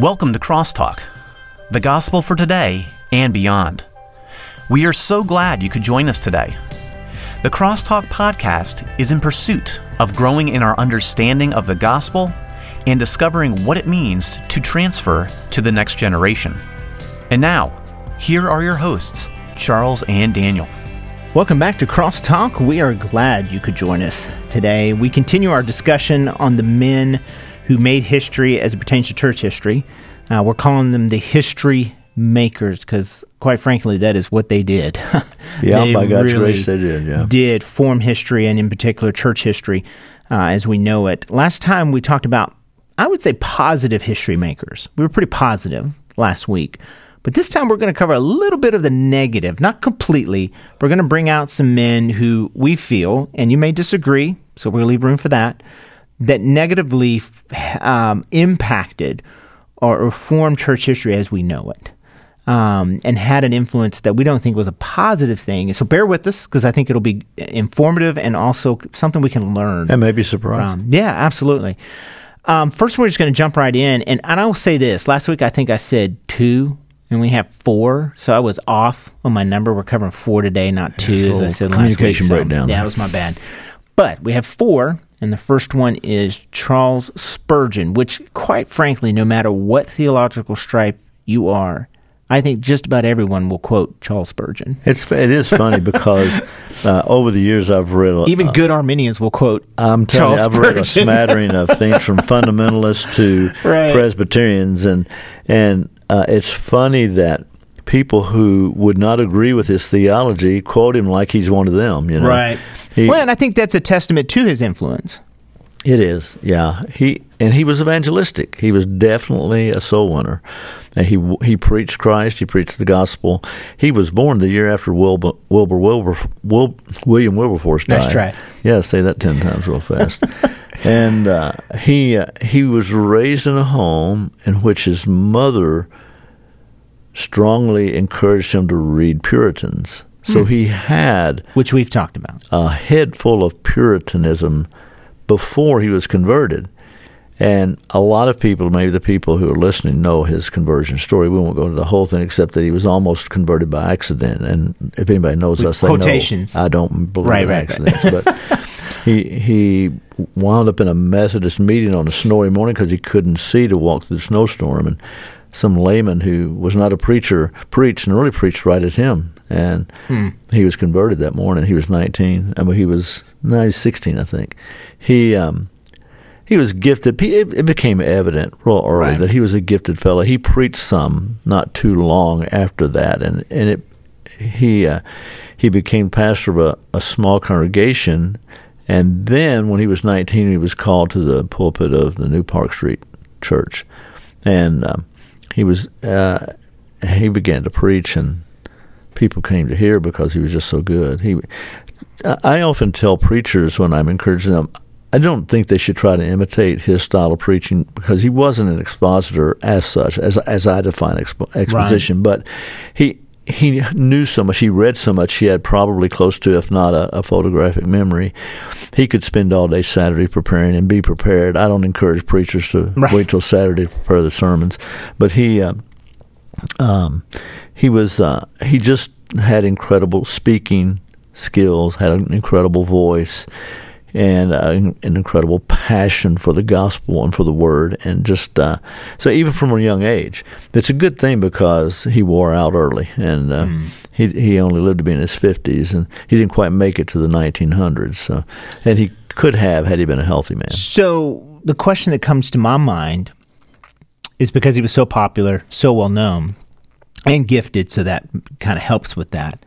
Welcome to Crosstalk, the gospel for today and beyond. We are so glad you could join us today. The Crosstalk podcast is in pursuit of growing in our understanding of the gospel and discovering what it means to transfer to the next generation. And now, here are your hosts, Charles and Daniel. Welcome back to Crosstalk. We are glad you could join us today. We continue our discussion on the men who made history as it pertains to church history. Uh, we're calling them the history makers because, quite frankly, that is what they did. Yeah, They by God's really grace, they did. Yeah. did form history and, in particular, church history uh, as we know it. Last time we talked about, I would say, positive history makers. We were pretty positive last week. But this time we're going to cover a little bit of the negative, not completely. We're going to bring out some men who we feel, and you may disagree, so we're going to leave room for that, that negatively um, impacted or, or formed church history as we know it um, and had an influence that we don't think was a positive thing. So bear with us because I think it'll be informative and also something we can learn. And maybe surprised. Um, yeah, absolutely. Um, first, we're just going to jump right in, and, and I will say this: last week I think I said two, and we have four, so I was off on my number. We're covering four today, not two, as I said last week. communication So, breakdown Yeah, that was my bad. But we have four, and the first one is Charles Spurgeon, which, quite frankly, no matter what theological stripe you are, I think just about everyone will quote Charles Spurgeon. It's it is funny because uh, over the years I've read a- Even good Arminians will quote I'm telling Charles you, I've read a smattering of things from fundamentalists to Right. Presbyterians, and and uh, it's funny that people who would not agree with his theology quote him like he's one of them. You know, Right. He- well, and I think that's a testament to his influence. It is, yeah. He and he was evangelistic. He was definitely a soul winner. And he he preached Christ. He preached the gospel. He was born the year after Wilbur Wilbur, Wilbur Wil, William Wilberforce died. That's right. Yeah, say that ten times real fast. and uh, he uh, he was raised in a home in which his mother strongly encouraged him to read Puritans. So hmm. he had which we've talked about. a head full of Puritanism before he was converted. And a lot of people, maybe the people who are listening, know his conversion story. We won't go into the whole thing, except that he was almost converted by accident. And if anybody knows us, they quotations. know I don't believe Right, in right, right. accidents. but he he wound up in a Methodist meeting on a snowy morning because he couldn't see to walk through the snowstorm, and some layman who was not a preacher preached and really preached right at him, and Hmm. he was converted that morning. He was 19. I mean, he was no, he was 16, I think. He um, he was gifted. It, it became evident real early Right. that he was a gifted fellow. He preached some not too long after that, and and it he uh, he became pastor of a, a small congregation, and then when he was 19, he was called to the pulpit of the New Park Street Church, and um, he was uh, he began to preach and people came to hear because he was just so good. He, I often tell preachers when I'm encouraging them, I don't think they should try to imitate his style of preaching because he wasn't an expositor as such, as as I define expo- exposition. But he he knew so much, he read so much, he had probably close to, if not a, a photographic memory. He could spend all day Saturday preparing and be prepared. I don't encourage preachers to Right. wait till Saturday to prepare the sermons, but he. Uh, um, he was uh, he just had incredible speaking skills, had an incredible voice, and uh, an incredible passion for the gospel and for the word, and just uh, so even from a young age, it's a good thing because he wore out early, and uh, he he only lived to be in his fifties, and he didn't quite make it to the 1900s. So, and he could have had he been a healthy man. So the question that comes to my mind is because he was so popular, so well known, and gifted, so that kind of helps with that.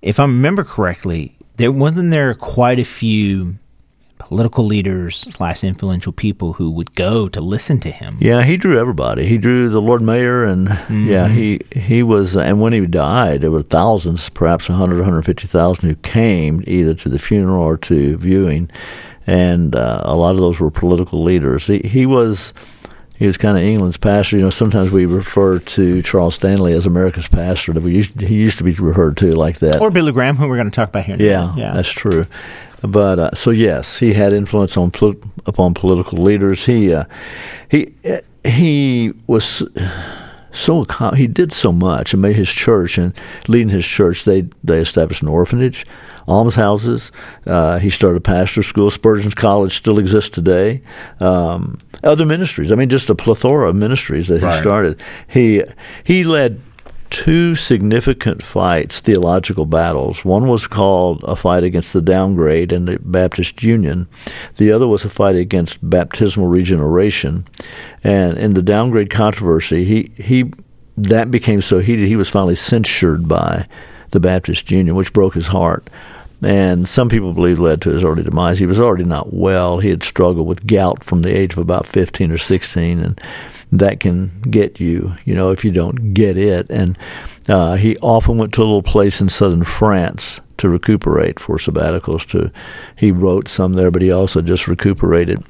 If I remember correctly, there wasn't there quite a few political leaders slash influential people who would go to listen to him. Yeah, he drew everybody. He drew the Lord Mayor, and yeah, he he was. And when he died, there were thousands, perhaps 100, 150,000 who came either to the funeral or to viewing, and uh, a lot of those were political leaders. He he was. He was kind of England's pastor. You know, sometimes we refer to Charles Stanley as America's pastor. We used, he used to be referred to like that. Or Billy Graham, who we're going to talk about here. Yeah, yeah. that's true. But uh, so yes, he had influence on upon political leaders. He uh, he uh, he was so he did so much and made his church and leading his church. They they established an orphanage almshouses. Uh, he started a pastor school. Spurgeon's college still exists today. Um, other ministries. I mean just a plethora of ministries that Right. he started. He he led two significant fights, theological battles. One was called a fight against the downgrade in the Baptist Union. The other was a fight against baptismal regeneration. And in the downgrade controversy, he, he that became so heated he was finally censured by the Baptist Union, which broke his heart. And some people believe led to his early demise. He was already not well. He had struggled with gout from the age of about 15 or 16, and that can get you, you know, if you don't get it. And uh, he often went to a little place in southern France to recuperate for sabbaticals. To he wrote some there, but he also just recuperated.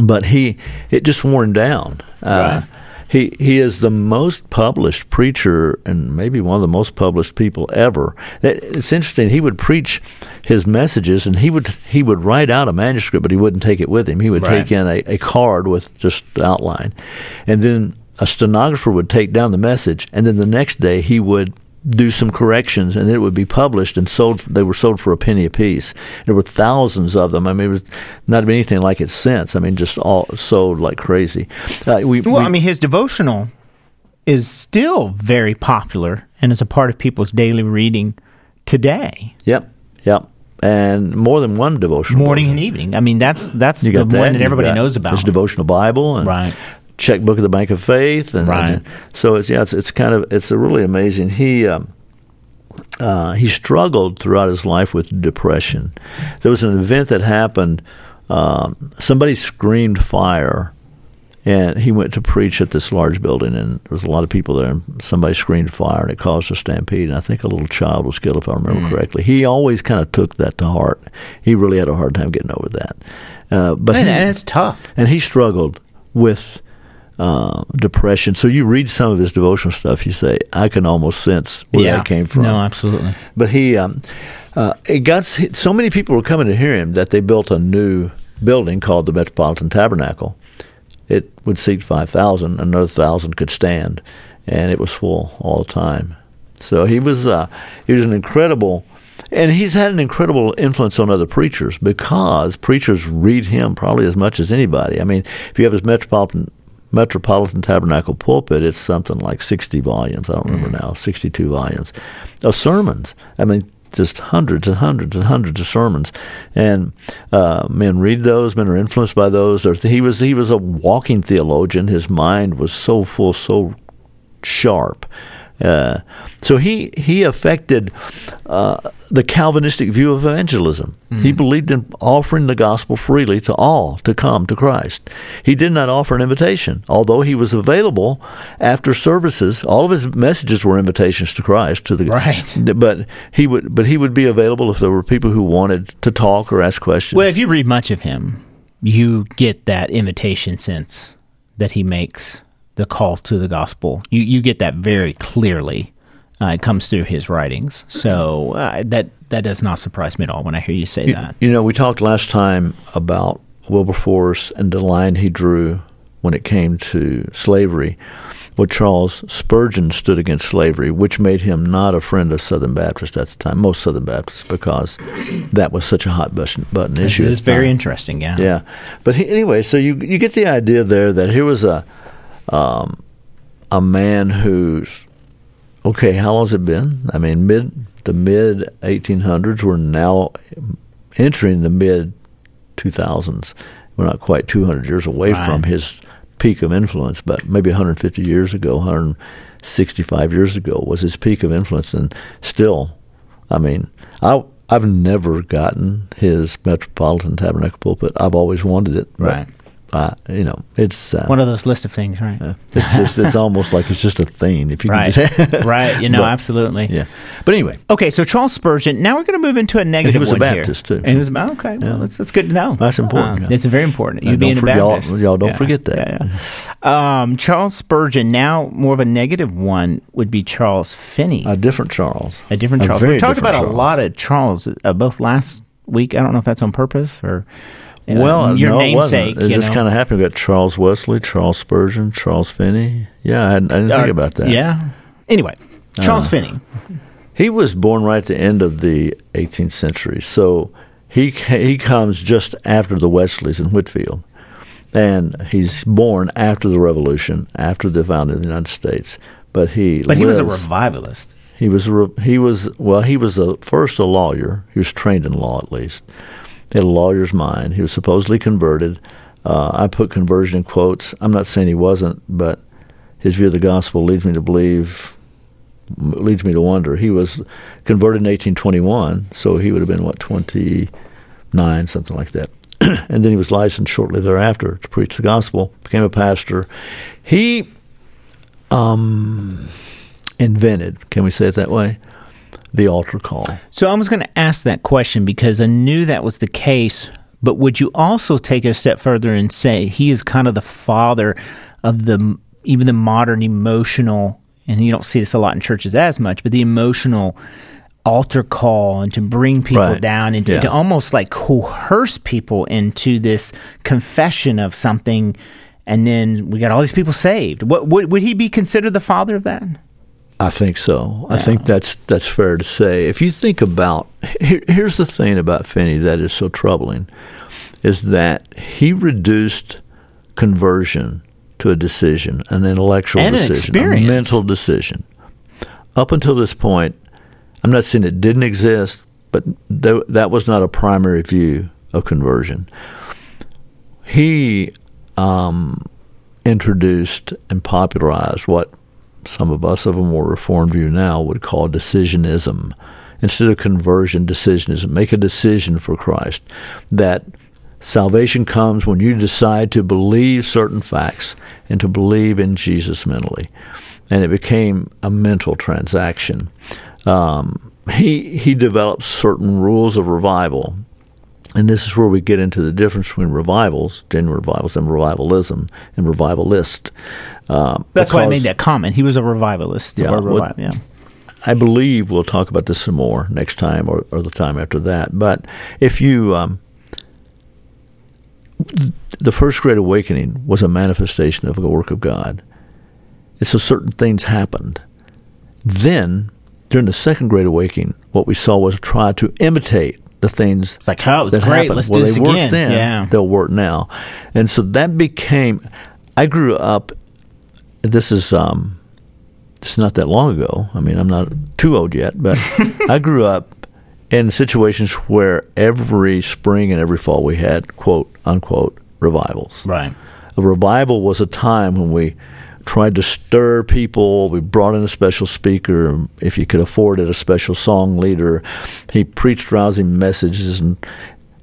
But he, it just wore him down. Uh, Right. He he is the most published preacher and maybe one of the most published people ever. That it's interesting. He would preach his messages and he would he would write out a manuscript, but he wouldn't take it with him. He would Right. take in a, a card with just the outline, and then a stenographer would take down the message, and then the next day he would do some corrections and it would be published and sold they were sold for a penny a piece there were thousands of them i mean it was not anything like it since i mean just all sold like crazy uh, we, Well, we- I mean, his devotional is still very popular and is a part of people's daily reading today, Yep, yep. And more than one devotional. morning book. and evening. I mean, that's that's the that. one that everybody knows about. His devotional Bible and Right. Checkbook of the Bank of Faith and, Right. and so it's yeah it's it's kind of it's a really amazing. He um, uh, he struggled throughout his life with depression. There was an event that happened. Um, somebody screamed fire, and he went to preach at this large building, and there was a lot of people there. And somebody screamed fire, and it caused a stampede. And I think a little child was killed, if I remember correctly. He always kind of took that to heart. He really had a hard time getting over that. Uh, but he- and it's tough. and he struggled with uh, depression. So you read some of his devotional stuff, you say, I can almost sense where that came from. No, absolutely. But he, um, uh, it got so many people were coming to hear him that they built a new building called the Metropolitan Tabernacle. It would seat five thousand, another thousand could stand, and it was full all the time. So he was, uh, he was an incredible, and he's had an incredible influence on other preachers because preachers read him probably as much as anybody. I mean, if you have his Metropolitan Metropolitan Tabernacle pulpit, it's something like 60 volumes. I don't remember now, 62 volumes of sermons. I mean, just hundreds and hundreds and hundreds of sermons, and uh, men read those. Men are influenced by those. Or he was he was a walking theologian. His mind was so full, so sharp. Uh, so he he affected uh, the Calvinistic view of evangelism. He believed in offering the gospel freely to all to come to Christ. He did not offer an invitation, although he was available after services. All of his messages were invitations to Christ to the Right. But he would but he would be available if there were people who wanted to talk or ask questions. Well, if you read much of him, you get that invitation sense that he makes the call to the gospel. You you get that very clearly. Uh, it comes through his writings, so uh, that that does not surprise me at all when I hear you say that. You know, we talked last time about Wilberforce and the line he drew when it came to slavery. Well, Charles Spurgeon stood against slavery, which made him not a friend of Southern Baptists at the time, most Southern Baptists, because that was such a hot button, button issue. It's very time. interesting, yeah. Yeah, but he, anyway, so you you get the idea there that here was a um, a man who's okay. How long has it been? I mean, mid the mid 1800s. We're now entering the mid 2000s. We're not quite 200 years away Right. from his peak of influence, but maybe 150 years ago, 165 years ago was his peak of influence, and still, I mean, I. I've never gotten his Metropolitan Tabernacle pulpit. I've always wanted it. Right. Uh, you know, it's uh, One of those list of things, right? it's just it's almost like it's just a thing. If you right, right. You know, But- absolutely. yeah. But anyway, Okay, so Charles Spurgeon. Now we're going to move into a negative. He was a Baptist, here. too, And he was okay. Well, that's that's good to know. That's important, Um, yeah. It's very important. You being a for- y'all- Baptist, y'all don't Yeah, forget that. yeah, yeah. Um, Charles Spurgeon. Now, more of a negative one would be Charles Finney, a different Charles, a different Charles. We talked about a lot of Charles, uh, both last week. I don't know if that's on purpose or. Uh, well, your no, it namesake. It you just kind of happened. We got Charles Wesley, Charles Spurgeon, Charles Finney. Yeah, I, hadn't- I didn't think Uh, about that. Yeah. Anyway, Charles Uh. Finney. He was born right at the end of the 18th century, so he he comes just after the Wesleys in Whitefield, and he's born after the Revolution, after the founding of the United States. But he But he was a revivalist. He was a he was well he was a, first a lawyer. He was trained in law at least. He had a lawyer's mind. He was supposedly converted. Uh, I put conversion in quotes. I'm not saying he wasn't, but his view of the gospel leads me to believe, leads me to wonder. He was converted in 1821, so he would have been what 29, something like that. and then he was licensed shortly thereafter to preach the gospel. Became a pastor. He um, invented, can we say it that way, the altar call. So I was going to ask that question because I knew that was the case. But would you also take a step further and say he is kind of the father of the even the modern emotional, and you don't see this a lot in churches as much, but the emotional altar call and to bring people Right. down and to, Yeah. to almost like coerce people into this confession of something, and then we got all these people saved. What would would he be considered the father of that? I think so. I think that's that's fair to say. If you think about here, here's the thing about Finney that is so troubling is that he reduced conversion to a decision, an intellectual And an decision, experience. a mental decision. Up until this point, I'm not saying it didn't exist, but th- that was not a primary view of conversion. He um, introduced and popularized what some of us of a more reformed view now would call decisionism. Instead of conversion, decisionism. Make a decision for Christ. That salvation comes when you decide to believe certain facts and to believe in Jesus mentally. And it became a mental transaction. Um, he, he developed certain rules of revival and this is where we get into the difference between revivals, genuine revivals, and revivalism and revivalist. Um, That's why I made that comment. He was a revivalist. Yeah, or what- yeah. I believe we'll talk about this some more next time or, or the time after that. But if you, um, the first Great Awakening was a manifestation of the work of God. And so certain things happened. Then, during the second Great Awakening, what we saw was try to imitate the things It's like, oh, it's that great. happened. Let's well, do this they worked again. then. Yeah. They'll work now. And so that became. I grew up. This is um, it's not that long ago. I mean, I'm not too old yet, but I grew up in situations where every spring and every fall we had quote unquote revivals. Right. A revival was a time when we tried to stir people. We brought in a special speaker, if you could afford it, a special song leader. He preached rousing messages and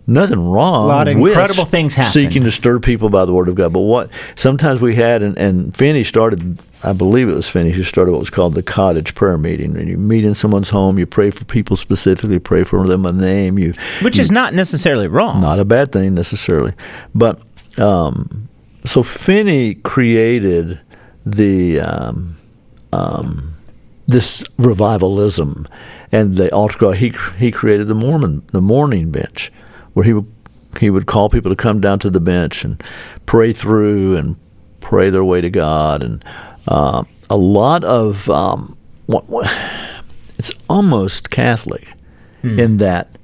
nothing wrong. A lot of with incredible things happened. Seeking to stir people by the word of God. But what sometimes we had, and, and Finney started, I believe it was Finney who started what was called the cottage prayer meeting. And you meet in someone's home, you pray for people specifically, pray for them a name. You Which is not necessarily wrong. not a bad thing necessarily. But um, so Finney created the um, um, this revivalism and the altar call. He he created the Mormon the morning bench, where he would he would call people to come down to the bench and pray through and pray their way to God and uh, a lot of um, it's almost Catholic in that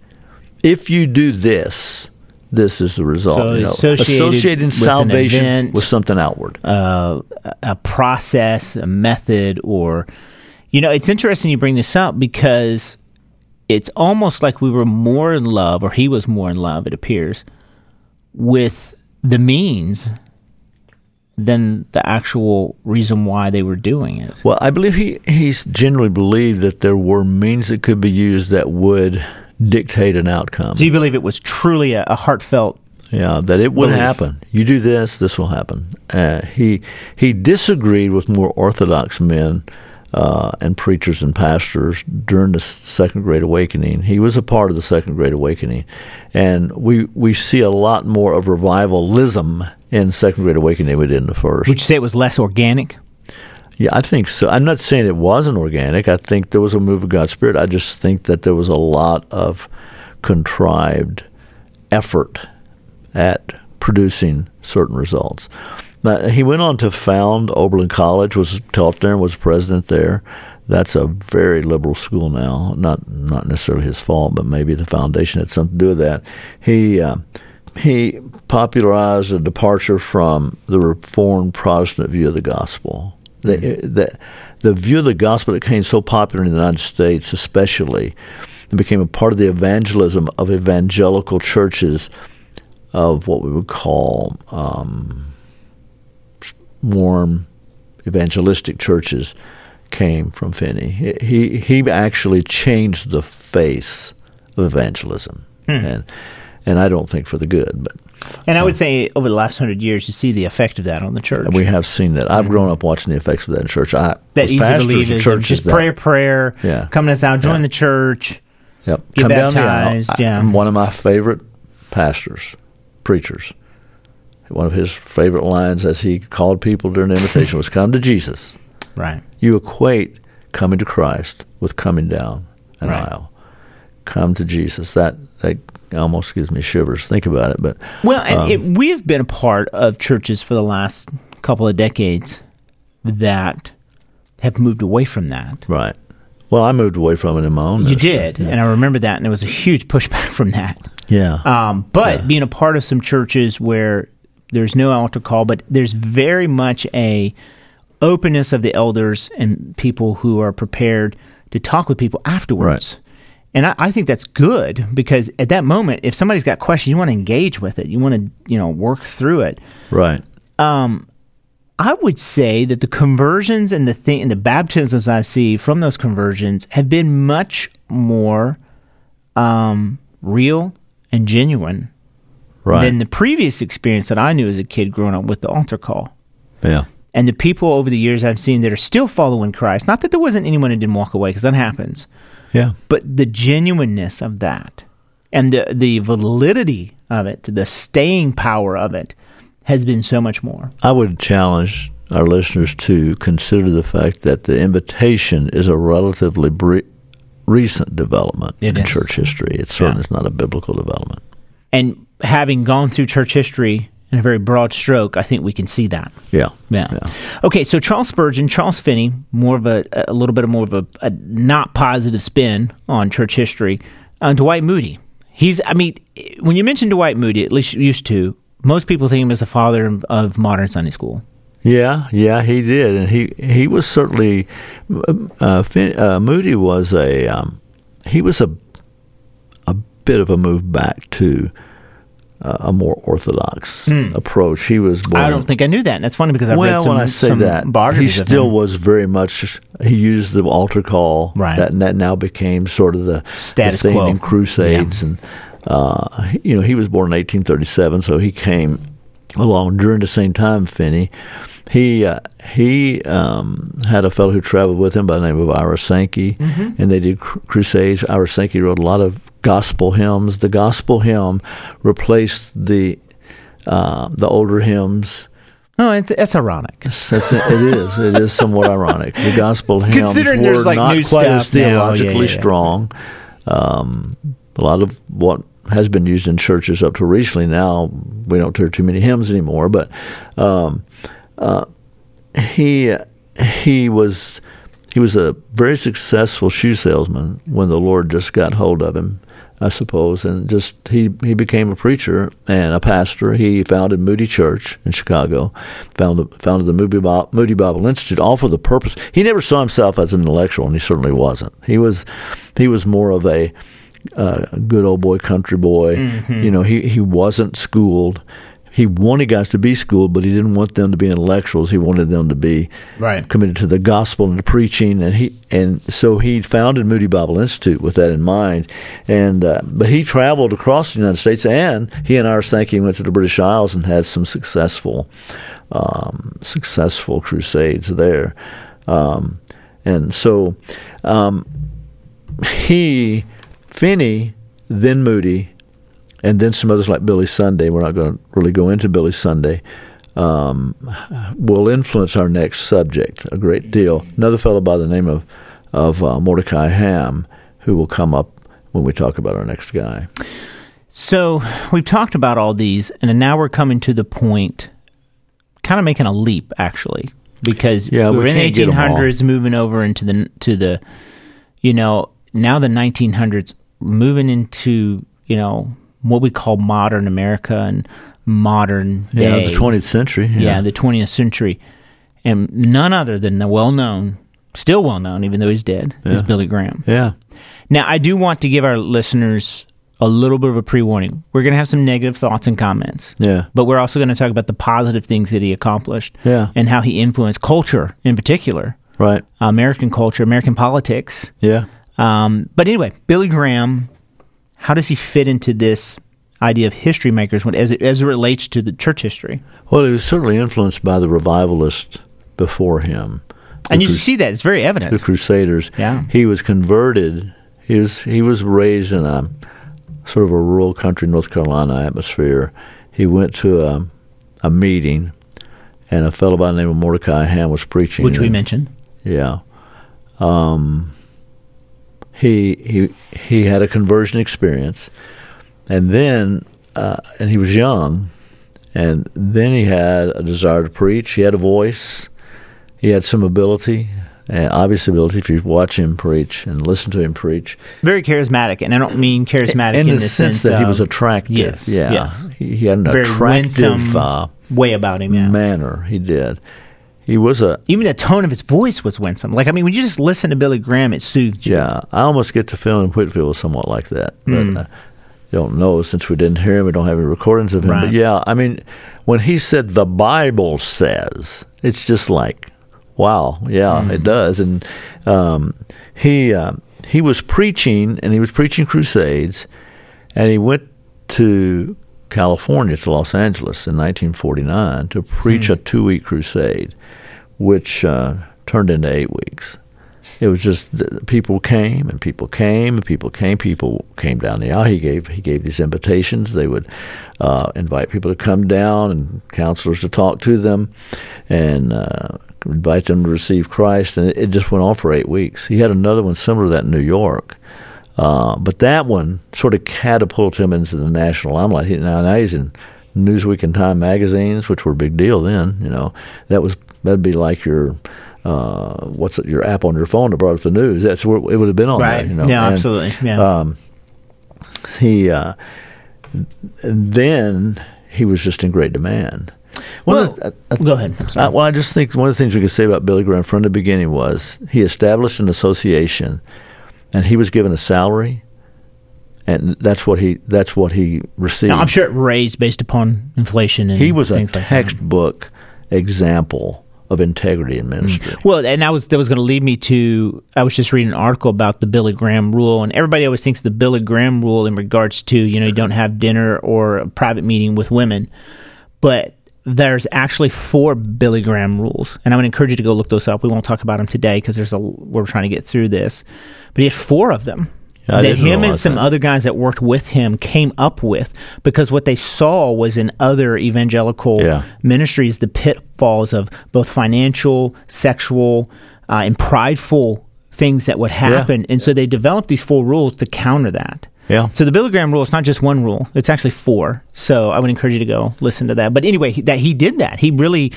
if you do this, this is the result. So you know, associated associating with an salvation event. with something outward. uh, a process, a method, or you know, it's interesting you bring this up because it's almost like we were more in love, or he was more in love, it appears, with the means than the actual reason why they were doing it. Well, I believe he he's generally believed that there were means that could be used that would dictate an outcome. So you believe it was truly a, a heartfelt Yeah, that it will Belief. happen. You do this, this will happen. Uh, he he disagreed with more orthodox men uh, and preachers and pastors during the Second Great Awakening. He was a part of the Second Great Awakening, and we we see a lot more of revivalism in Second Great Awakening than we did in the first. Would you say it was less organic? Yeah, I think so. I'm not saying it wasn't organic. I think there was a move of God's Spirit. I just think that there was a lot of contrived effort at producing certain results. He went on to found Oberlin College, was taught there, and was president there. That's a very liberal school now. Not not necessarily his fault, but maybe the foundation had something to do with that. He uh, he popularized a departure from the Reformed Protestant view of the gospel. The, the, the view of the gospel that became so popular in the United States, especially, it became a part of the evangelism of evangelical churches of what we would call um, warm evangelistic churches came from Finney. He he actually changed the face of evangelism, Hmm. and and I don't think for the good, but And I would say over the last hundred years, you see the effect of that on the church. we have seen that. I've grown up watching the effects of that in church. I that easy believism, churches just that- prayer, prayer, Yeah. coming us out, join Yeah. the church. Yep. Get Come down the aisle. baptized, I- yeah. I'm one of my favorite pastors, preachers. One of his favorite lines as he called people during the invitation was come to Jesus. Right. You equate coming to Christ with coming down an Right. aisle. Come to Jesus. That that almost gives me shivers. Think about it, but Well, and Um, it, we've been a part of churches for the last couple of decades that have moved away from that. right. Well, I moved away from it in my own. You ministry. did, and I remember that, and there was a huge pushback from that. Yeah. Um, but being a part of some churches where there's no altar call, but there's very much a openness of the elders and people who are prepared to talk with people afterwards. And I, I think that's good because at that moment, if somebody's got questions, you want to engage with it. You want to, you know, work through it. right. I would say that the conversions and the thing and the baptisms I see from those conversions have been much more um, real and genuine Right. than the previous experience that I knew as a kid growing up with the altar call. yeah. And the people over the years I've seen that are still following Christ, not that there wasn't anyone who didn't walk away, because that happens, Yeah. but the genuineness of that and the, the validity of it, the staying power of it, has been so much more. I would challenge our listeners to consider the fact that the invitation is a relatively bre- recent development It in is. church history. It certainly Yeah. is not a biblical development. And having gone through church history in a very broad stroke, I think we can see that. Yeah. Yeah. Okay, so Charles Spurgeon, Charles Finney, more of a, a little bit of more of a, a not positive spin on church history. Uh, Dwight Moody. He's, I mean, when you mention Dwight Moody, at least you used to, most people think him as the father of, of modern Sunday school. Yeah, yeah, he did, and he he was certainly uh, Fin- uh, Moody was a um, he was a a bit of a move back to uh, a more orthodox approach. He was born. I don't think I knew that. And that's funny because I've read well, some, when I say that, he still was very much. He used the altar call. Right. That, that now became sort of the Status the thing quo. in crusades, and uh, you know he was born in 1837, so he came along during the same time. Finney, he uh, he um, had a fellow who traveled with him by the name of Ira Sankey, Mm-hmm. and they did cr- crusades. Ira Sankey wrote a lot of gospel hymns. The gospel hymn replaced the uh, the older hymns. Oh, it's, that's ironic. That's it, it is. It is somewhat ironic. The gospel hymns Considering were like, not quite as now, yeah, theologically yeah, yeah. strong. Um, a lot of what has been used in churches up to recently now we don't hear too many hymns anymore. But um, uh, he he was he was a very successful shoe salesman when the Lord just got hold of him. I suppose, and just he he became a preacher and a pastor. He founded Moody Church in Chicago, founded founded the Moody Bible, Moody Bible Institute, all for the purpose. He never saw himself as an intellectual, and he certainly wasn't. He was he was more of a uh, good old boy, country boy. You know, he he wasn't schooled. He wanted guys to be schooled, but he didn't want them to be intellectuals. He wanted them to be Right. committed to the gospel and to preaching, and he and so he founded Moody Bible Institute with that in mind. And uh, but he traveled across the United States, and he and I Ira Sankey went to the British Isles and had some successful um, successful crusades there. Um, and so um, he Finney, then Moody, and then some others like Billy Sunday. We're not going to really go into Billy Sunday. Um, will influence our next subject a great deal. Another fellow by the name of of uh, Mordecai Ham, who will come up when we talk about our next guy. So we've talked about all these, and now we're coming to the point, kind of making a leap, actually, because Yeah, we we in the can't get 'em all. 1800s, moving over into the to the, you know, now the 1900s, moving into you know what we call modern America and modern Yeah, the 20th century. yeah, the 20th century, and none other than the well-known, still well-known, even though he's dead, is Billy Graham. yeah. Now, I do want to give our listeners a little bit of a pre warning. We're going to have some negative thoughts and comments. Yeah. But we're also going to talk about the positive things that he accomplished Yeah. and how he influenced culture in particular, Right. American culture, American politics. Yeah. Um, but anyway, Billy Graham, how does he fit into this idea of history makers when, as, it, as it relates to the church history? Well, he was certainly influenced by the revivalists before him. And you Crus- see that. It's very evident. the. Crusaders. Yeah. He was converted. He was he was raised in a sort of a rural country, North Carolina atmosphere. He went to a, a meeting, and a fellow by the name of Mordecai Ham was preaching. Which we and- mentioned. Yeah. Um, he he he had a conversion experience, and then uh, and he was young, and then he had a desire to preach. He had a voice. He had some ability, uh, obvious ability. If you watch him preach and listen to him preach, Very charismatic. And I don't mean charismatic in, in, the, sense, that he was attractive. Yes, yeah, yes. He, he had an very attractive uh, way about him. Yeah. manner. He did. He was a Even the tone of his voice was winsome. Like I mean, when you just listen to Billy Graham, it soothed you. Yeah, I almost get the feeling Whitefield was somewhat like that, but Hmm. uh, you don't know since we didn't hear him. We don't have any recordings of him. Right. But yeah, I mean, when he said the Bible says, it's just like, wow, yeah, Hmm. it does. And um, he uh, he was preaching, and he was preaching crusades, and he went to California to Los Angeles in 1949 to preach Hmm. a two week crusade, which uh, turned into eight weeks. It was just people came and people came and people came. People came down the aisle. He gave he gave these invitations. They would uh, invite people to come down and counselors to talk to them, and uh, invite them to receive Christ. And it, it just went on for eight weeks. He had another one similar to that in New York, uh, but that one sort of catapulted him into the national limelight. He, now, now he's in Newsweek and Time magazines, which were a big deal then. You know, that was that'd be like your uh, what's it, your app on your phone to brought up the news. That's where it would have been on Right. there. You know? yeah, And, absolutely. Yeah. Um, he uh, then he was just in great demand. Well, the- uh, go ahead. I'm sorry. uh, well, I just think one of the things we could say about Billy Graham from the beginning was he established an association, and he was given a salary, and that's what he that's what he received. now, I'm sure it raised based upon inflation and he was a like that. textbook example of integrity in ministry. Mm. Well, and that was that was going to lead me to. I was just reading an article about the Billy Graham rule, and everybody always thinks the Billy Graham rule in regards to you know you don't have dinner or a private meeting with women, but there's actually four Billy Graham rules, and I would encourage you to go look those up. We won't talk about them today because there's a we're trying to get through this, but he had four of them. Yeah, that him and some that. other guys that worked with him came up with because what they saw was in other evangelical Yeah. ministries the pitfalls of both financial, sexual, uh, and prideful things that would happen. And so they developed these four rules to counter that. Yeah. So the Billy Graham rule is not just one rule; it's actually four. So I would encourage you to go listen to that. But anyway, he, that he did that. He really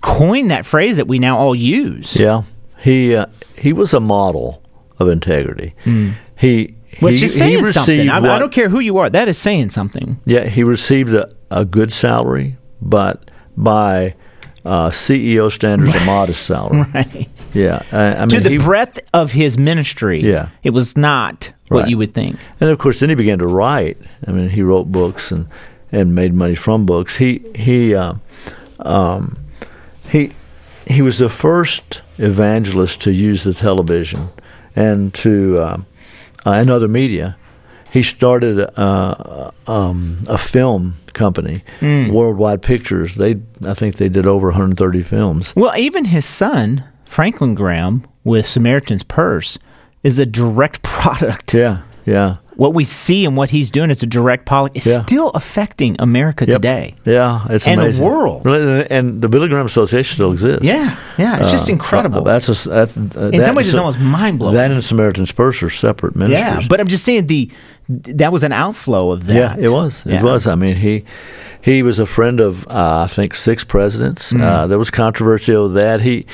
coined that phrase that we now all use. Yeah, he uh, he was a model of integrity. He Which he, is saying something. I, I don't care who you are. That is saying something. Yeah, he received a, a good salary, but by uh, CEO standards, a modest salary. Right. Yeah, I, I mean, to the he, breadth of his ministry, Yeah. it was not what Right. you would think. and of course, then he began to write. I mean, he wrote books and and made money from books. He he uh, um, he he was the first evangelist to use the television and to uh, and other media. He started uh, um, a film company, Worldwide Pictures. They I think they did over 130 films. Well, even his son, Franklin Graham, with Samaritan's Purse, is a direct product. Yeah, yeah. what we see and what he's doing is a direct policy. It's Yeah. still affecting America Yep. today. Yeah, it's And the world. And the Billy Graham Association still exists. Yeah, yeah, it's just Uh, incredible. uh, that's a, that's uh, In that some ways, it's almost mind-blowing. That and Samaritan's Purse are separate ministries. yeah, but I'm just saying the that was an outflow of that. Yeah, it was. It Yeah. was. I mean, he he was a friend of uh, I think six presidents. Mm-hmm. Uh, there was controversy over that. He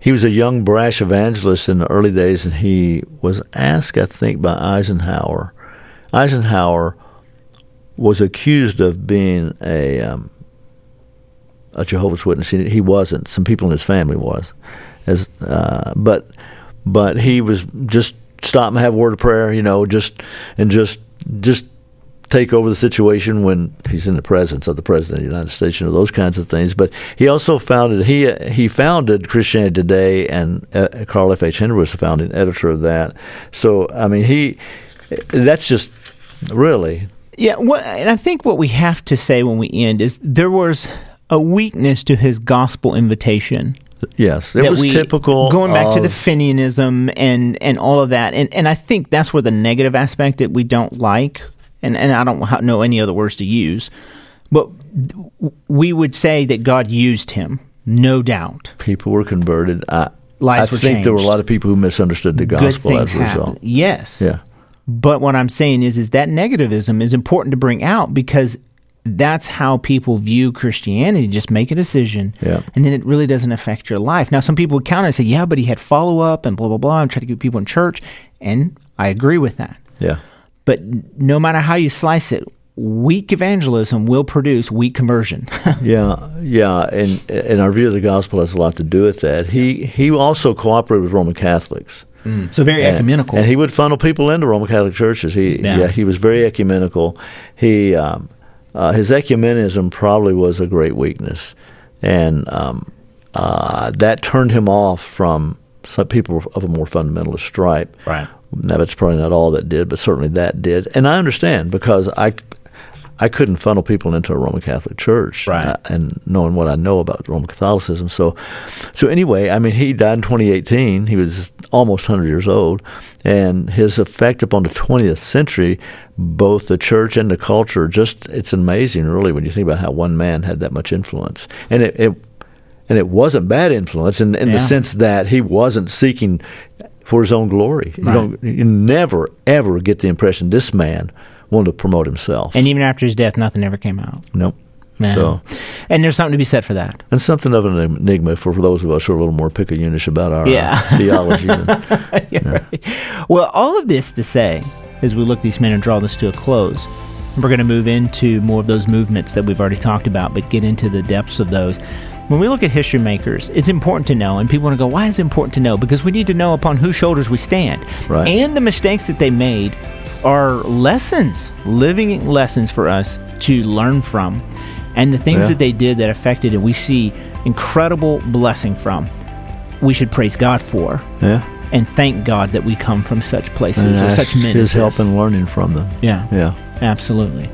he was a young brash evangelist in the early days, and he was asked, I think, by Eisenhower. Eisenhower was accused of being a um, a Jehovah's Witness. He, he wasn't. Some people in his family was, as uh, but but he was just stop and have a word of prayer, you know, just and just just take over the situation when he's in the presence of the president of the United States, you know, those kinds of things. But he also founded he he founded Christianity Today, and uh, Carl F. H. Henry was the founding editor of that. So I mean, he that's just really Yeah, what, and I think what we have to say when we end is there was a weakness to his gospel invitation. Yes, it was we- typical going back to the of- Finneyism and and all of that, and and I think that's where the negative aspect that we don't like, and and I don't know any other words to use, but we would say that God used him, no doubt. people were converted. I, Lives I think there were a lot of people who misunderstood the gospel as a result. Yes. Yeah. But what I'm saying is, is that negativism is important to bring out because that's how people view Christianity. Just make a decision, Yeah. and then it really doesn't affect your life. Now, some people would counter and say, "Yeah, but he had follow up and blah blah blah," and try to get people in church, and I agree with that. Yeah. But no matter how you slice it, weak evangelism will produce weak conversion. Yeah, yeah, and and our view of the gospel has a lot to do with that. He he also cooperated with Roman Catholics. so very And- ecumenical. and he would funnel people into Roman Catholic churches. He Yeah. yeah, he was very ecumenical. He um, uh, his ecumenism probably was a great weakness, and um, uh, that turned him off from some people of a more fundamentalist stripe. Right. Now that's probably not all that did, but certainly that did. And I understand because I. I couldn't funnel people into a Roman Catholic church, Right. uh, and knowing what I know about Roman Catholicism. So, so anyway, I mean, he died in 2018. He was almost 100 years old, and his effect upon the 20th century, both the church and the culture, just it's amazing, really, when you think about how one man had that much influence, and it. it and it wasn't bad influence in, in Yeah. the sense that he wasn't seeking for his own glory. You Right. don't, you never ever get the impression this man wanted to promote himself. and even after his death, nothing ever came out. nope. Man. So, and there's something to be said for that. and something of an enigma for, for those of us who are a little more picayunish about our uh, theology. than- Yeah, right. Well, all of this to say, as we look these men and draw this to a close, we're going to move into more of those movements that we've already talked about, but get into the depths of those. When we look at history makers, it's important to know, and people want to go, why is it important to know? Because we need to know upon whose shoulders we stand. Right. And the mistakes that they made are lessons, living lessons for us to learn from. And the things Yeah. that they did that affected and we see incredible blessing from, we should praise God for yeah. and thank God that we come from such places And or such men. his help in learning from them. yeah, Yeah. absolutely.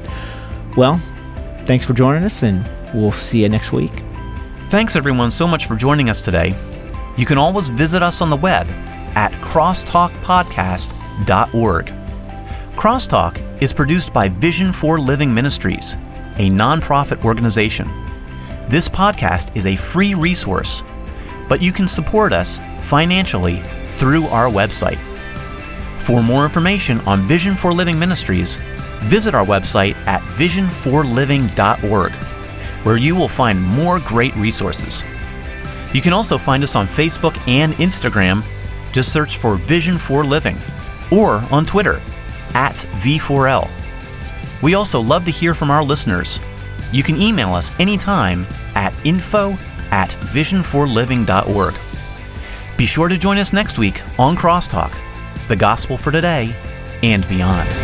Well, thanks for joining us, and we'll see you next week. Thanks everyone so much for joining us today. You can always visit us on the web at crosstalkpodcast.org. Crosstalk is produced by Vision for Living Ministries, a nonprofit organization. This podcast is a free resource, but you can support us financially through our website. For more information on Vision for Living Ministries, visit our website at visionforliving.org, where you will find more great resources. You can also find us on Facebook and Instagram. Just search for Vision for Living, or on Twitter at V4L. We also love to hear from our listeners. You can email us anytime at info at visionforliving.org. Be sure to join us next week on Crosstalk, the gospel for today and beyond.